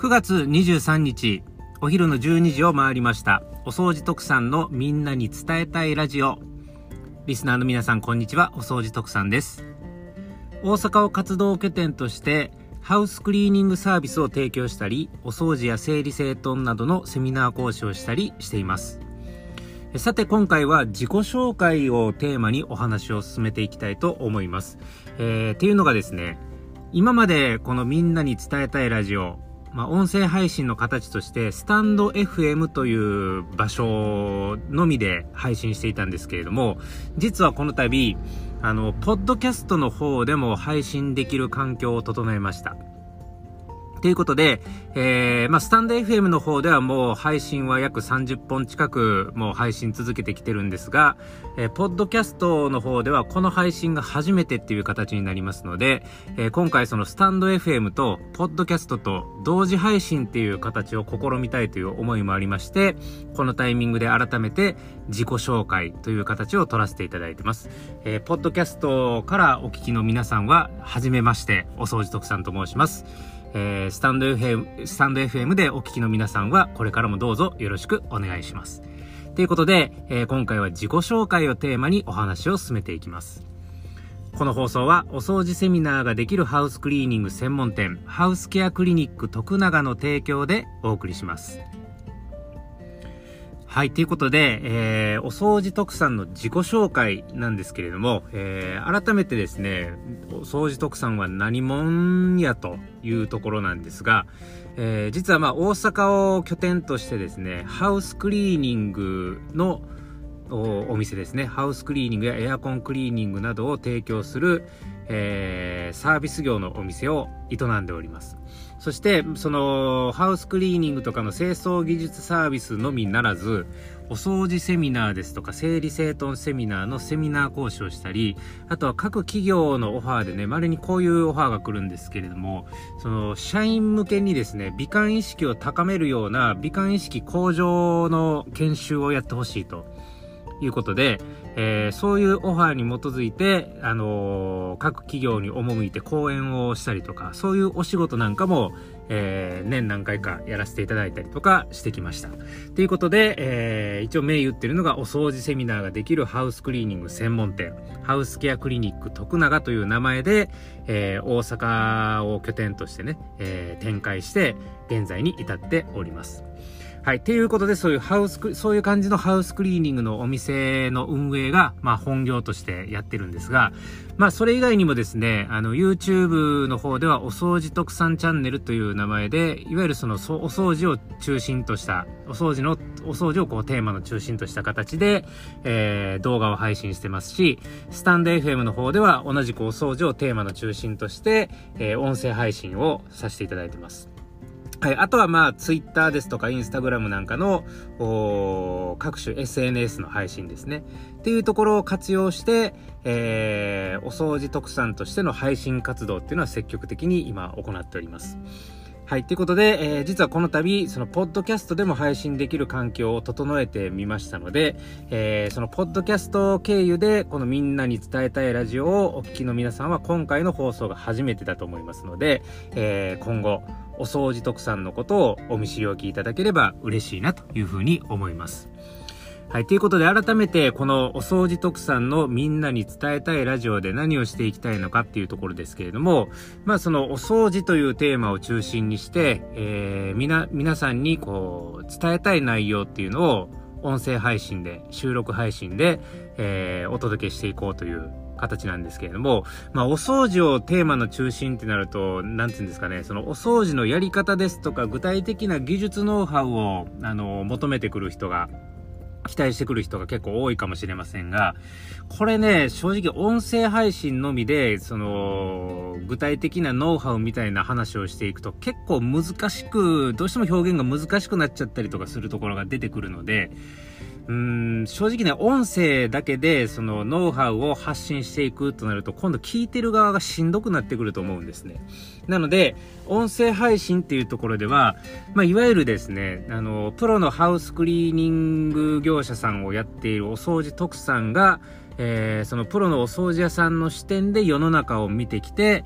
9月23日、お昼の12時を回りました。お掃除特産のみんなに伝えたいラジオ。リスナーの皆さん、こんにちは。お掃除特産です。大阪を活動拠点として、ハウスクリーニングサービスを提供したり、お掃除や整理整頓などのセミナー講師をしたりしています。さて今回は自己紹介をテーマにお話を進めていきたいと思います。えー、っていうのがですね、今までこのみんなに伝えたいラジオ、まあ、音声配信の形として、スタンド FM という場所のみで配信していたんですけれども、実はこの度、あの、ポッドキャストの方でも配信できる環境を整えました。ということで、えー、まあ、スタンド FM の方ではもう配信は約30本近くもう配信続けてきてるんですが、えー、ポッドキャストの方ではこの配信が初めてっていう形になりますので、えー、今回そのスタンド FM とポッドキャストと同時配信っていう形を試みたいという思いもありまして、このタイミングで改めて自己紹介という形を取らせていただいてます。えー、ポッドキャストからお聞きの皆さんは、はじめまして、お掃除特産と申します。えー、スタンド FM、スタンド FM でお聞きの皆さんは、これからもどうぞよろしくお願いします。ということで、えー、今回は自己紹介をテーマにお話を進めていきます。この放送はお掃除セミナーができるハウスクリーニング専門店、ハウスケアクリニック徳永の提供でお送りします。はい、ということで、えー、お掃除特産の自己紹介なんですけれども、えー、改めてですね、お掃除特産は何者やというところなんですが、えー、実はまあ大阪を拠点としてですね、ハウスクリーニングのお店ですね、ハウスクリーニングやエアコンクリーニングなどを提供する、えー、サービス業のお店を営んでおります。そして、その、ハウスクリーニングとかの清掃技術サービスのみならず、お掃除セミナーですとか、整理整頓セミナーのセミナー講師をしたり、あとは各企業のオファーでね、稀にこういうオファーが来るんですけれども、その、社員向けにですね、美観意識を高めるような、美観意識向上の研修をやってほしいと。いうことで、えー、そういうオファーに基づいて、あのー、各企業に赴いて講演をしたりとか、そういうお仕事なんかも、えー、年何回かやらせていただいたりとかしてきました。ということで、えー、一応銘打ってるのがお掃除セミナーができるハウスクリーニング専門店、ハウスケアクリニック徳永という名前で、えー、大阪を拠点としてね、えー、展開して、現在に至っております。はい。ということで、そういうハウスク、そういう感じのハウスクリーニングのお店の運営が、まあ本業としてやってるんですが、まあそれ以外にもですね、あの YouTube の方ではお掃除特産チャンネルという名前で、いわゆるそのお掃除を中心とした、お掃除の、お掃除をこうテーマの中心とした形で、えー、動画を配信してますし、スタンド FM の方では同じくお掃除をテーマの中心として、えー、音声配信をさせていただいてます。はい。あとはまあ、ツイッターですとか、インスタグラムなんかの、各種 SNS の配信ですね。っていうところを活用して、えー、お掃除特産としての配信活動っていうのは積極的に今行っております。はい。ということで、えー、実はこの度、その、ポッドキャストでも配信できる環境を整えてみましたので、えー、その、ポッドキャスト経由で、このみんなに伝えたいラジオをお聞きの皆さんは、今回の放送が初めてだと思いますので、えー、今後、お掃除特産のことをお見知りおきいただければ嬉しいなというふうに思います。はい。ということで、改めて、このお掃除特産のみんなに伝えたいラジオで何をしていきたいのかっていうところですけれども、まあ、そのお掃除というテーマを中心にして、えー、みな、皆さんにこう、伝えたい内容っていうのを、音声配信で、収録配信で、えー、お届けしていこうという形なんですけれども、まあ、お掃除をテーマの中心ってなると、なんていうんですかね、そのお掃除のやり方ですとか、具体的な技術ノウハウを、あの、求めてくる人が、期待してくる人が結構多いかもしれませんが、これね、正直音声配信のみで、その、具体的なノウハウみたいな話をしていくと結構難しく、どうしても表現が難しくなっちゃったりとかするところが出てくるので、うん、正直ね、音声だけで、その、ノウハウを発信していくとなると、今度聞いてる側がしんどくなってくると思うんですね。なので、音声配信っていうところでは、まあ、いわゆるですね、あの、プロのハウスクリーニング業者さんをやっているお掃除特産が、えー、そのプロのお掃除屋さんの視点で世の中を見てきて、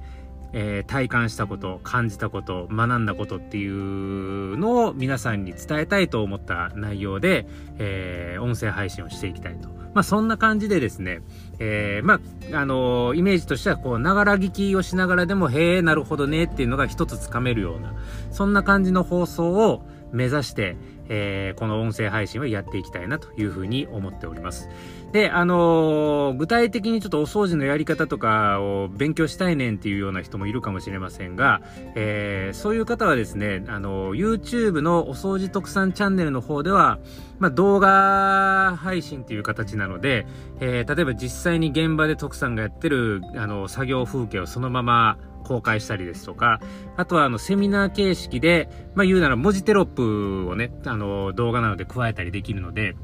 えー、体感したこと、感じたこと、学んだことっていうのを皆さんに伝えたいと思った内容で、えー、音声配信をしていきたいと。まあ、そんな感じでですね、えー、まあ、あのー、イメージとしては、こう、ながら聞きをしながらでも、へえ、なるほどねっていうのが一つつかめるような、そんな感じの放送を目指して、えー、この音声配信はやっていきたいなというふうに思っております。で、あのー、具体的にちょっとお掃除のやり方とかを勉強したいねんっていうような人もいるかもしれませんが、えー、そういう方はですね、あの、YouTube のお掃除特産チャンネルの方では、まあ、動画配信っていう形なので、え、例えば実際に現場で徳さんがやってる、あの、作業風景をそのまま公開したりですとか、あとはあのセミナー形式で、まあ言うなら文字テロップをね、あの動画なので加えたりできるので、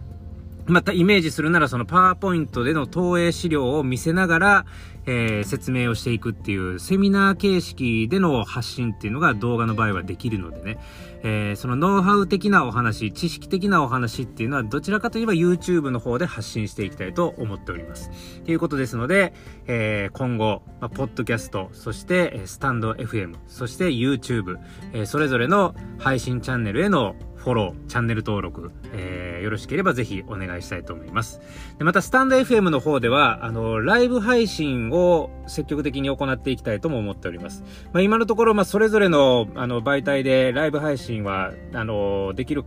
またイメージするならそのパワーポイントでの投影資料を見せながら、えー、説明をしていくっていうセミナー形式での発信っていうのが動画の場合はできるのでね、えー、そのノウハウ的なお話、知識的なお話っていうのはどちらかといえば YouTube の方で発信していきたいと思っております。ということですので、えー、今後、まあ、ポッドキャスト、そしてスタンド FM、そして YouTube、え、それぞれの配信チャンネルへのフォロー、チャンネル登録、えー、よろしければぜひお願いしたいと思います。でまた、スタンド FM の方では、あの、ライブ配信を積極的に行っていきたいとも思っております。まあ、今のところ、まあ、それぞれの、あの、媒体でライブ配信は、あの、できる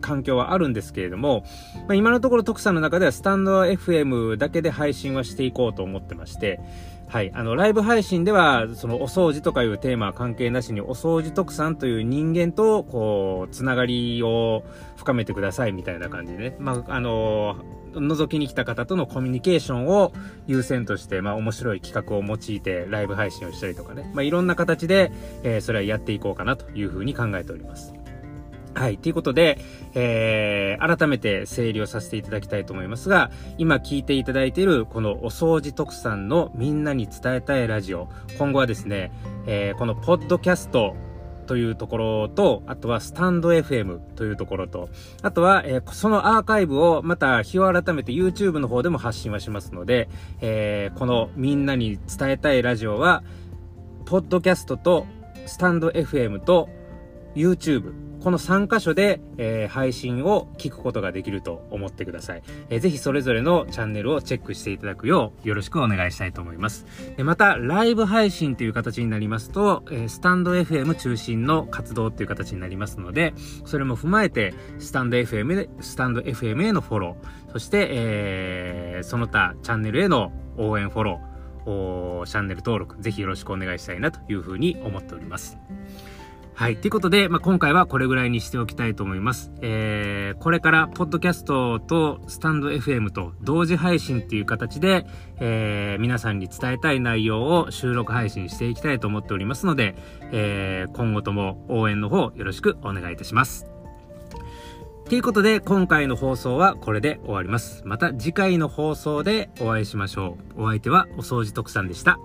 環境はあるんですけれども、まあ、今のところ徳さんの中ではスタンド FM だけで配信はしていこうと思ってまして、はい。あの、ライブ配信では、そのお掃除とかいうテーマは関係なしに、お掃除特産という人間と、こう、つながりを深めてくださいみたいな感じでね。まあ、あの、覗きに来た方とのコミュニケーションを優先として、まあ、面白い企画を用いてライブ配信をしたりとかね。まあ、いろんな形で、えー、それはやっていこうかなというふうに考えております。はい。ということで、えー、改めて整理をさせていただきたいと思いますが、今聞いていただいているこのお掃除特産のみんなに伝えたいラジオ。今後はですね、えー、このポッドキャストというところと、あとはスタンド FM というところと、あとは、えー、そのアーカイブをまた日を改めて YouTube の方でも発信はしますので、えー、このみんなに伝えたいラジオは、ポッドキャストとスタンド FM と YouTube この3箇所で、えー、配信を聞くことができると思ってください。えー、ぜひそれぞれのチャンネルをチェックしていただくようよろしくお願いしたいと思います。でまた、ライブ配信という形になりますと、えー、スタンド FM 中心の活動っていう形になりますので、それも踏まえて、スタンド FM、スタンド FM へのフォロー、そして、えー、その他チャンネルへの応援フォロー、チャンネル登録、ぜひよろしくお願いしたいなというふうに思っております。はい。ということで、まあ、今回はこれぐらいにしておきたいと思います。えー、これから、ポッドキャストとスタンド FM と同時配信っていう形で、えー、皆さんに伝えたい内容を収録配信していきたいと思っておりますので、えー、今後とも応援の方よろしくお願いいたします。ということで、今回の放送はこれで終わります。また次回の放送でお会いしましょう。お相手はお掃除特産でした。